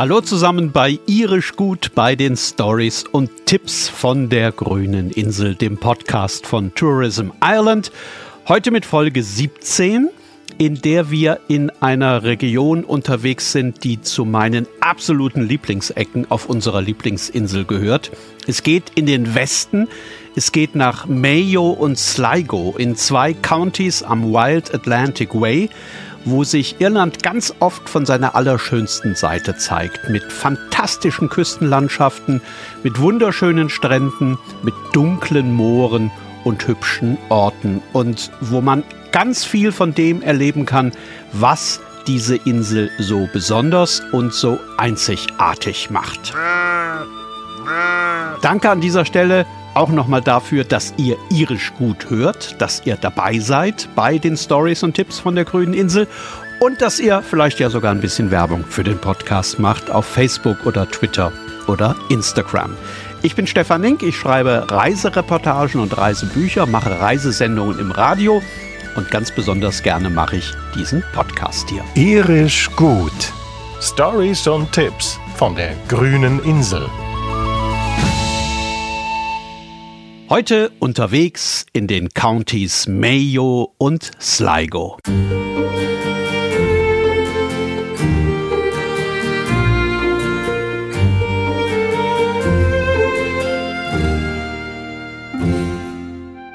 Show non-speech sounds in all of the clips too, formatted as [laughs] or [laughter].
Hallo zusammen bei Irisch Gut bei den Stories und Tipps von der grünen Insel, dem Podcast von Tourism Ireland. Heute mit Folge 17, in der wir in einer Region unterwegs sind, die zu meinen absoluten Lieblingsecken auf unserer Lieblingsinsel gehört. Es geht in den Westen, es geht nach Mayo und Sligo in zwei Counties am Wild Atlantic Way wo sich Irland ganz oft von seiner allerschönsten Seite zeigt, mit fantastischen Küstenlandschaften, mit wunderschönen Stränden, mit dunklen Mooren und hübschen Orten. Und wo man ganz viel von dem erleben kann, was diese Insel so besonders und so einzigartig macht. Danke an dieser Stelle auch nochmal dafür, dass ihr irisch gut hört, dass ihr dabei seid bei den Stories und Tipps von der grünen Insel und dass ihr vielleicht ja sogar ein bisschen Werbung für den Podcast macht auf Facebook oder Twitter oder Instagram. Ich bin Stefan Link, ich schreibe Reisereportagen und Reisebücher, mache Reisesendungen im Radio und ganz besonders gerne mache ich diesen Podcast hier. Irisch gut. Stories und Tipps von der grünen Insel. Heute unterwegs in den Countys Mayo und Sligo.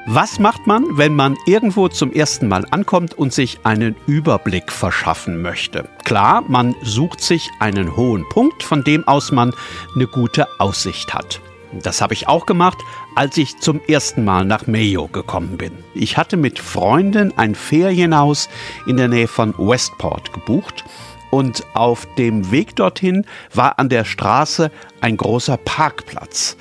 Was macht man, wenn man irgendwo zum ersten Mal ankommt und sich einen Überblick verschaffen möchte? Klar, man sucht sich einen hohen Punkt, von dem aus man eine gute Aussicht hat. Das habe ich auch gemacht, als ich zum ersten Mal nach Mayo gekommen bin. Ich hatte mit Freunden ein Ferienhaus in der Nähe von Westport gebucht und auf dem Weg dorthin war an der Straße ein großer Parkplatz.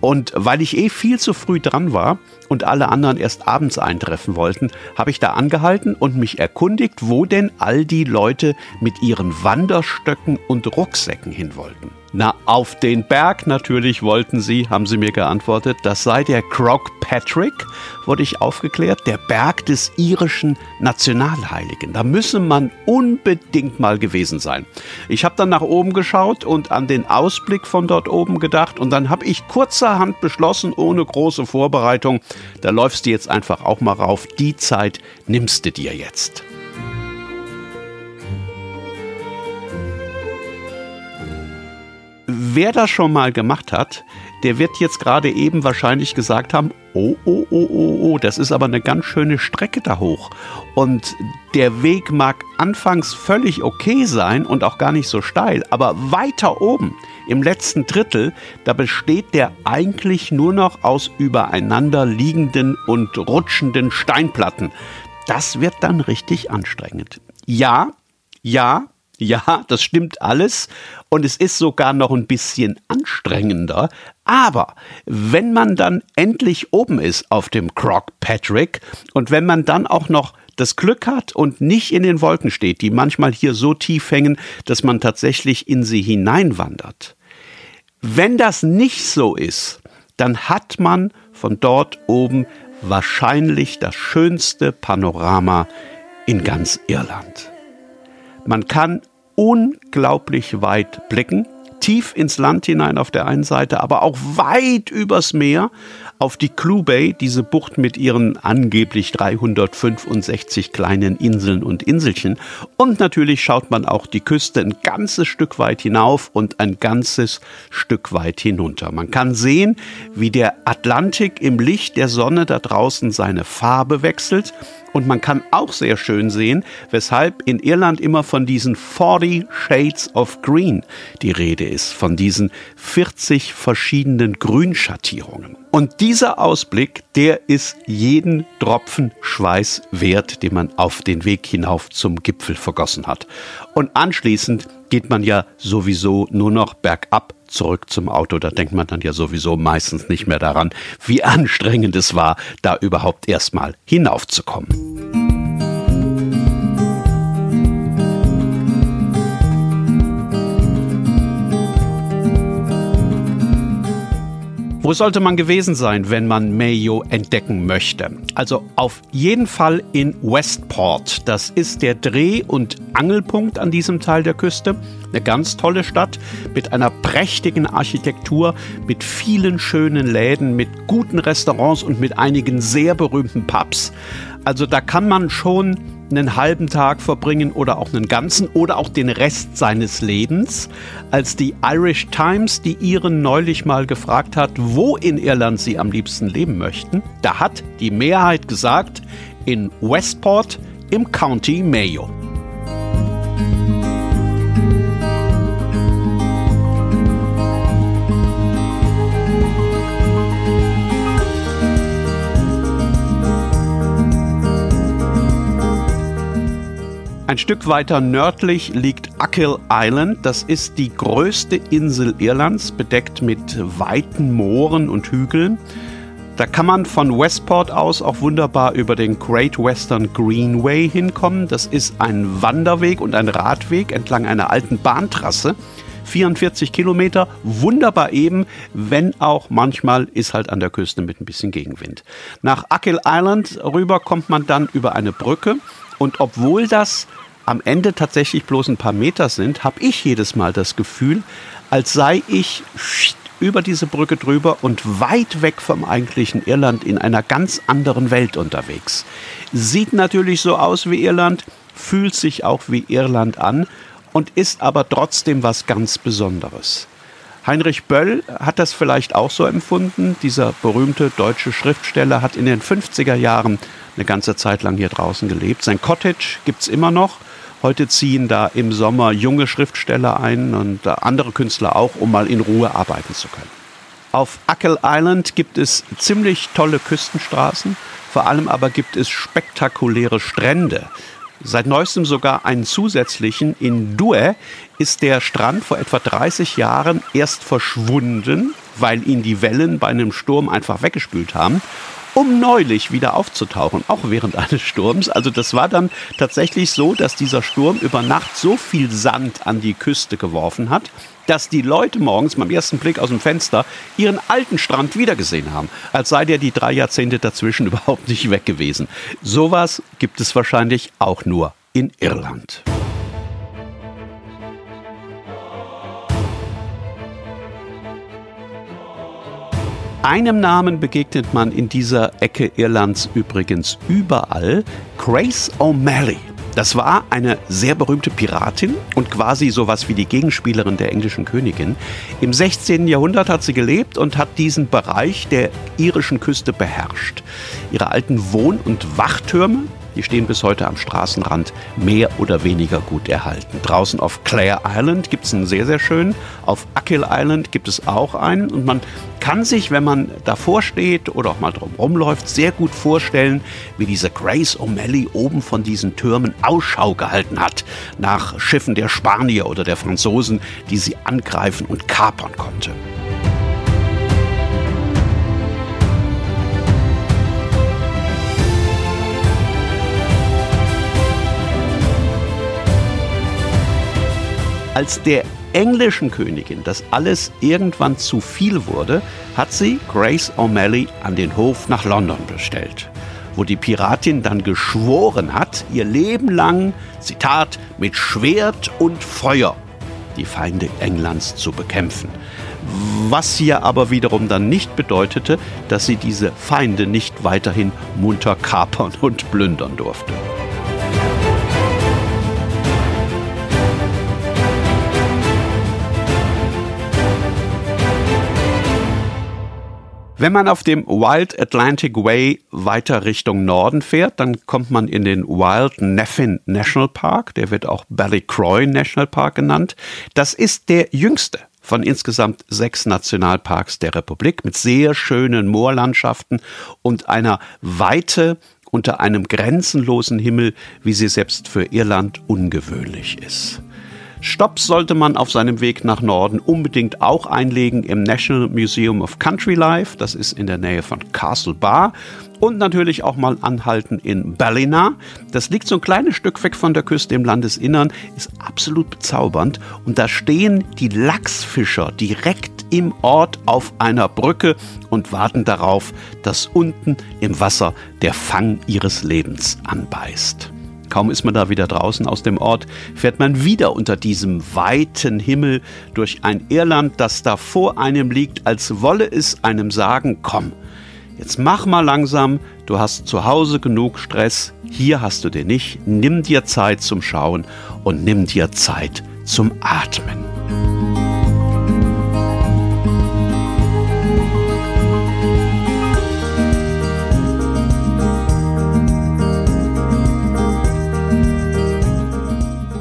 Und weil ich eh viel zu früh dran war und alle anderen erst abends eintreffen wollten, habe ich da angehalten und mich erkundigt, wo denn all die Leute mit ihren Wanderstöcken und Rucksäcken hin wollten. Na, auf den Berg natürlich wollten sie, haben sie mir geantwortet. Das sei der Croc Patrick, wurde ich aufgeklärt, der Berg des irischen Nationalheiligen. Da müsse man unbedingt mal gewesen sein. Ich habe dann nach oben geschaut und an den Ausblick von dort oben gedacht und dann habe ich kurzerhand beschlossen, ohne große Vorbereitung, da läufst du jetzt einfach auch mal rauf. Die Zeit nimmst du dir jetzt. Wer das schon mal gemacht hat, der wird jetzt gerade eben wahrscheinlich gesagt haben, oh, oh, oh, oh, oh, das ist aber eine ganz schöne Strecke da hoch. Und der Weg mag anfangs völlig okay sein und auch gar nicht so steil, aber weiter oben, im letzten Drittel, da besteht der eigentlich nur noch aus übereinander liegenden und rutschenden Steinplatten. Das wird dann richtig anstrengend. Ja, ja, ja, das stimmt alles und es ist sogar noch ein bisschen anstrengender. Aber wenn man dann endlich oben ist auf dem Croc Patrick und wenn man dann auch noch das Glück hat und nicht in den Wolken steht, die manchmal hier so tief hängen, dass man tatsächlich in sie hineinwandert. Wenn das nicht so ist, dann hat man von dort oben wahrscheinlich das schönste Panorama in ganz Irland. Man kann unglaublich weit blicken, tief ins Land hinein auf der einen Seite, aber auch weit übers Meer auf die Clue Bay, diese Bucht mit ihren angeblich 365 kleinen Inseln und Inselchen. Und natürlich schaut man auch die Küste ein ganzes Stück weit hinauf und ein ganzes Stück weit hinunter. Man kann sehen, wie der Atlantik im Licht der Sonne da draußen seine Farbe wechselt und man kann auch sehr schön sehen, weshalb in Irland immer von diesen 40 Shades of Green die Rede ist, von diesen 40 verschiedenen Grünschattierungen. Und dieser Ausblick, der ist jeden Tropfen Schweiß wert, den man auf den Weg hinauf zum Gipfel vergossen hat. Und anschließend geht man ja sowieso nur noch bergab zurück zum Auto. Da denkt man dann ja sowieso meistens nicht mehr daran, wie anstrengend es war, da überhaupt erstmal hinaufzukommen. Wo sollte man gewesen sein, wenn man Mayo entdecken möchte? Also auf jeden Fall in Westport. Das ist der Dreh- und Angelpunkt an diesem Teil der Küste. Eine ganz tolle Stadt mit einer prächtigen Architektur, mit vielen schönen Läden, mit guten Restaurants und mit einigen sehr berühmten Pubs. Also da kann man schon einen halben Tag verbringen oder auch einen ganzen oder auch den Rest seines Lebens. Als die Irish Times die Iren neulich mal gefragt hat, wo in Irland sie am liebsten leben möchten, da hat die Mehrheit gesagt, in Westport im County Mayo. Ein Stück weiter nördlich liegt Achill Island. Das ist die größte Insel Irlands, bedeckt mit weiten Mooren und Hügeln. Da kann man von Westport aus auch wunderbar über den Great Western Greenway hinkommen. Das ist ein Wanderweg und ein Radweg entlang einer alten Bahntrasse. 44 Kilometer, wunderbar eben, wenn auch manchmal ist halt an der Küste mit ein bisschen Gegenwind. Nach Achill Island rüber kommt man dann über eine Brücke und obwohl das am Ende tatsächlich bloß ein paar Meter sind, habe ich jedes Mal das Gefühl, als sei ich über diese Brücke drüber und weit weg vom eigentlichen Irland in einer ganz anderen Welt unterwegs. Sieht natürlich so aus wie Irland, fühlt sich auch wie Irland an und ist aber trotzdem was ganz Besonderes. Heinrich Böll hat das vielleicht auch so empfunden. Dieser berühmte deutsche Schriftsteller hat in den 50er Jahren eine ganze Zeit lang hier draußen gelebt. Sein Cottage gibt es immer noch. Heute ziehen da im Sommer junge Schriftsteller ein und andere Künstler auch, um mal in Ruhe arbeiten zu können. Auf Ackle Island gibt es ziemlich tolle Küstenstraßen, vor allem aber gibt es spektakuläre Strände. Seit neuestem sogar einen zusätzlichen. In Due ist der Strand vor etwa 30 Jahren erst verschwunden, weil ihn die Wellen bei einem Sturm einfach weggespült haben um neulich wieder aufzutauchen, auch während eines Sturms. Also das war dann tatsächlich so, dass dieser Sturm über Nacht so viel Sand an die Küste geworfen hat, dass die Leute morgens beim ersten Blick aus dem Fenster ihren alten Strand wiedergesehen haben, als sei der die drei Jahrzehnte dazwischen [laughs] überhaupt nicht weg gewesen. Sowas gibt es wahrscheinlich auch nur in Irland. Einem Namen begegnet man in dieser Ecke Irlands übrigens überall, Grace O'Malley. Das war eine sehr berühmte Piratin und quasi sowas wie die Gegenspielerin der englischen Königin. Im 16. Jahrhundert hat sie gelebt und hat diesen Bereich der irischen Küste beherrscht. Ihre alten Wohn- und Wachtürme, die stehen bis heute am Straßenrand mehr oder weniger gut erhalten. Draußen auf Clare Island gibt es einen sehr, sehr schönen. Auf Achill Island gibt es auch einen. Und man kann sich, wenn man davor steht oder auch mal drum rumläuft, sehr gut vorstellen, wie diese Grace O'Malley oben von diesen Türmen Ausschau gehalten hat nach Schiffen der Spanier oder der Franzosen, die sie angreifen und kapern konnte. Als der englischen Königin das alles irgendwann zu viel wurde, hat sie Grace O'Malley an den Hof nach London bestellt, wo die Piratin dann geschworen hat, ihr Leben lang, Zitat, mit Schwert und Feuer die Feinde Englands zu bekämpfen. Was hier aber wiederum dann nicht bedeutete, dass sie diese Feinde nicht weiterhin munter kapern und plündern durfte. Wenn man auf dem Wild Atlantic Way weiter Richtung Norden fährt, dann kommt man in den Wild Neffin National Park. Der wird auch Ballycroy National Park genannt. Das ist der jüngste von insgesamt sechs Nationalparks der Republik mit sehr schönen Moorlandschaften und einer Weite unter einem grenzenlosen Himmel, wie sie selbst für Irland ungewöhnlich ist. Stops sollte man auf seinem Weg nach Norden unbedingt auch einlegen im National Museum of Country Life, das ist in der Nähe von Castle Bar. Und natürlich auch mal anhalten in Ballina. Das liegt so ein kleines Stück weg von der Küste im Landesinnern, ist absolut bezaubernd. Und da stehen die Lachsfischer direkt im Ort auf einer Brücke und warten darauf, dass unten im Wasser der Fang ihres Lebens anbeißt. Kaum ist man da wieder draußen aus dem Ort, fährt man wieder unter diesem weiten Himmel durch ein Irland, das da vor einem liegt, als wolle es einem sagen, komm, jetzt mach mal langsam, du hast zu Hause genug Stress, hier hast du den nicht, nimm dir Zeit zum Schauen und nimm dir Zeit zum Atmen.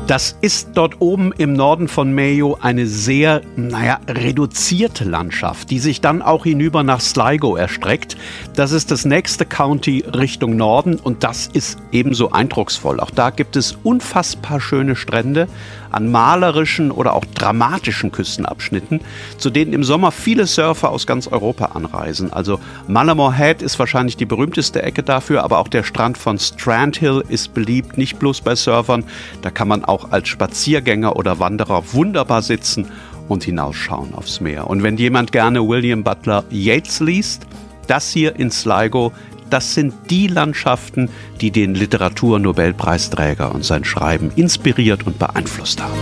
Das ist dort oben im Norden von Mayo eine sehr, naja, reduzierte Landschaft, die sich dann auch hinüber nach Sligo erstreckt. Das ist das nächste County Richtung Norden und das ist ebenso eindrucksvoll. Auch da gibt es unfassbar schöne Strände, an malerischen oder auch dramatischen Küstenabschnitten, zu denen im Sommer viele Surfer aus ganz Europa anreisen. Also Malamore Head ist wahrscheinlich die berühmteste Ecke dafür, aber auch der Strand von Strandhill ist beliebt, nicht bloß bei Surfern. Da kann man auch als Spaziergänger oder Wanderer wunderbar sitzen und hinausschauen aufs Meer. Und wenn jemand gerne William Butler Yeats liest, das hier in Sligo das sind die Landschaften, die den Literaturnobelpreisträger und sein Schreiben inspiriert und beeinflusst haben.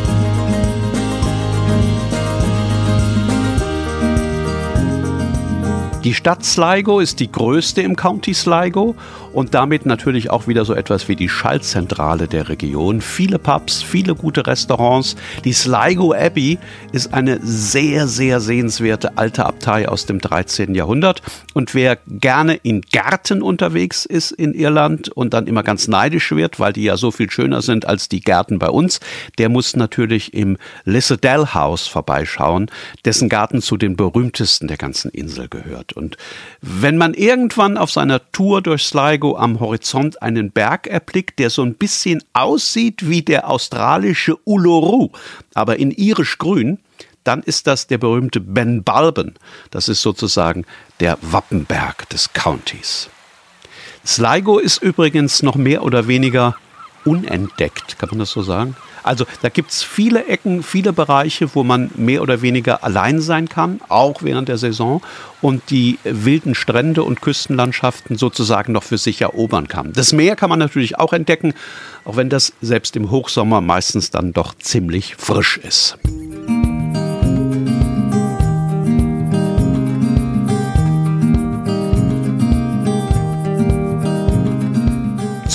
Die Stadt Sligo ist die größte im County Sligo und damit natürlich auch wieder so etwas wie die Schaltzentrale der Region. Viele Pubs, viele gute Restaurants. Die Sligo Abbey ist eine sehr, sehr sehenswerte alte Abtei aus dem 13. Jahrhundert. Und wer gerne in Gärten unterwegs ist in Irland und dann immer ganz neidisch wird, weil die ja so viel schöner sind als die Gärten bei uns, der muss natürlich im Lissadell House vorbeischauen, dessen Garten zu den berühmtesten der ganzen Insel gehört. Und wenn man irgendwann auf seiner Tour durch Sligo irgendwo am Horizont einen Berg erblickt, der so ein bisschen aussieht wie der australische Uluru, aber in irisch grün, dann ist das der berühmte Ben Balben. Das ist sozusagen der Wappenberg des Countys. Sligo ist übrigens noch mehr oder weniger unentdeckt, kann man das so sagen? Also da gibt es viele Ecken, viele Bereiche, wo man mehr oder weniger allein sein kann, auch während der Saison und die wilden Strände und Küstenlandschaften sozusagen noch für sich erobern kann. Das Meer kann man natürlich auch entdecken, auch wenn das selbst im Hochsommer meistens dann doch ziemlich frisch ist.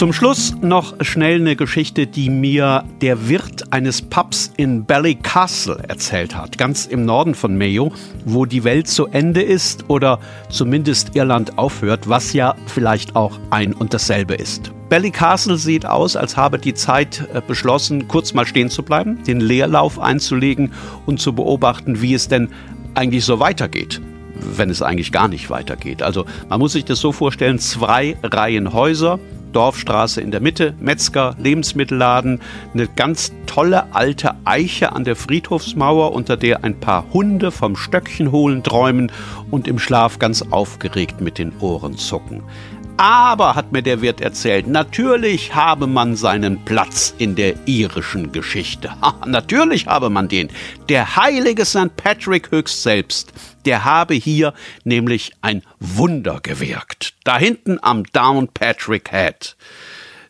Zum Schluss noch schnell eine Geschichte, die mir der Wirt eines Pubs in Ballycastle erzählt hat, ganz im Norden von Mayo, wo die Welt zu Ende ist oder zumindest Irland aufhört, was ja vielleicht auch ein und dasselbe ist. Ballycastle sieht aus, als habe die Zeit äh, beschlossen, kurz mal stehen zu bleiben, den Leerlauf einzulegen und zu beobachten, wie es denn eigentlich so weitergeht wenn es eigentlich gar nicht weitergeht. Also man muss sich das so vorstellen, zwei Reihen Häuser, Dorfstraße in der Mitte, Metzger, Lebensmittelladen, eine ganz tolle alte Eiche an der Friedhofsmauer, unter der ein paar Hunde vom Stöckchen holen träumen und im Schlaf ganz aufgeregt mit den Ohren zucken. Aber, hat mir der Wirt erzählt, natürlich habe man seinen Platz in der irischen Geschichte. [laughs] natürlich habe man den. Der heilige St. Patrick höchst selbst, der habe hier nämlich ein Wunder gewirkt. Da hinten am Down Patrick Head.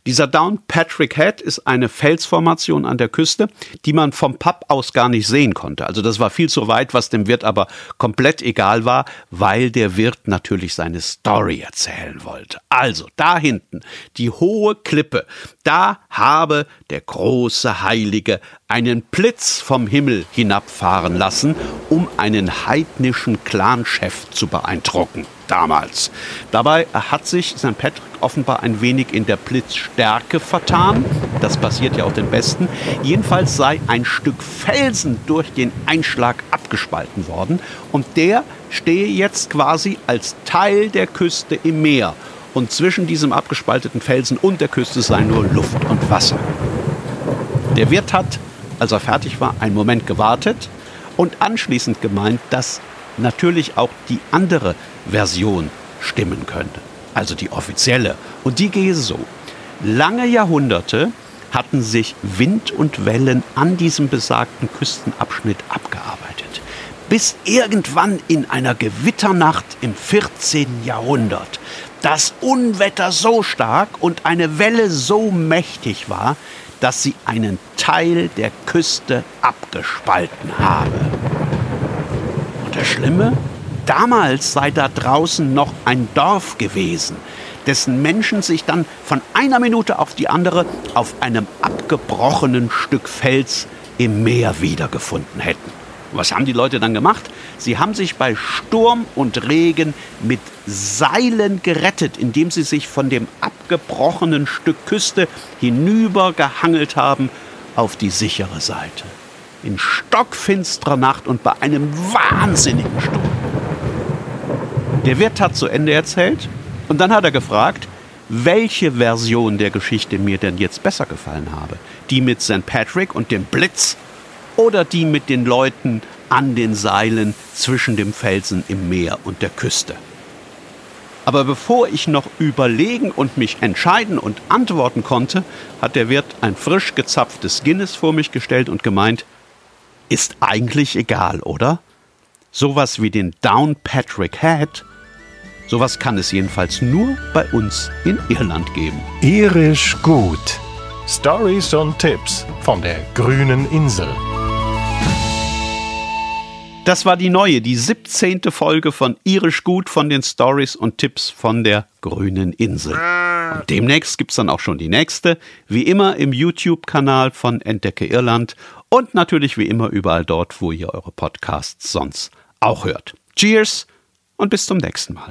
Dieser Down Patrick Head ist eine Felsformation an der Küste, die man vom Pub aus gar nicht sehen konnte. Also das war viel zu weit, was dem Wirt aber komplett egal war, weil der Wirt natürlich seine Story erzählen wollte. Also da hinten, die hohe Klippe, da habe der große Heilige einen Blitz vom Himmel hinabfahren lassen, um einen heidnischen Clanchef zu beeindrucken damals. Dabei hat sich St. Patrick offenbar ein wenig in der Blitzstärke vertan. Das passiert ja auch den Besten. Jedenfalls sei ein Stück Felsen durch den Einschlag abgespalten worden und der stehe jetzt quasi als Teil der Küste im Meer. Und zwischen diesem abgespalteten Felsen und der Küste sei nur Luft und Wasser. Der Wirt hat, als er fertig war, einen Moment gewartet und anschließend gemeint, dass natürlich auch die andere Version stimmen könnte. Also die offizielle. Und die gehe so. Lange Jahrhunderte hatten sich Wind und Wellen an diesem besagten Küstenabschnitt abgearbeitet. Bis irgendwann in einer Gewitternacht im 14. Jahrhundert das Unwetter so stark und eine Welle so mächtig war, dass sie einen Teil der Küste abgespalten habe. Das Schlimme? Damals sei da draußen noch ein Dorf gewesen, dessen Menschen sich dann von einer Minute auf die andere auf einem abgebrochenen Stück Fels im Meer wiedergefunden hätten. Was haben die Leute dann gemacht? Sie haben sich bei Sturm und Regen mit Seilen gerettet, indem sie sich von dem abgebrochenen Stück Küste hinüber gehangelt haben auf die sichere Seite. In stockfinsterer Nacht und bei einem wahnsinnigen Sturm. Der Wirt hat zu Ende erzählt und dann hat er gefragt, welche Version der Geschichte mir denn jetzt besser gefallen habe. Die mit St. Patrick und dem Blitz oder die mit den Leuten an den Seilen zwischen dem Felsen im Meer und der Küste. Aber bevor ich noch überlegen und mich entscheiden und antworten konnte, hat der Wirt ein frisch gezapftes Guinness vor mich gestellt und gemeint, ist eigentlich egal, oder? Sowas wie den Downpatrick Head, sowas kann es jedenfalls nur bei uns in Irland geben. Irisch gut. Stories und Tipps von der grünen Insel. Das war die neue, die 17. Folge von Irisch Gut von den Stories und Tipps von der grünen Insel. Und demnächst gibt es dann auch schon die nächste, wie immer im YouTube-Kanal von Entdecke Irland und natürlich wie immer überall dort, wo ihr eure Podcasts sonst auch hört. Cheers und bis zum nächsten Mal.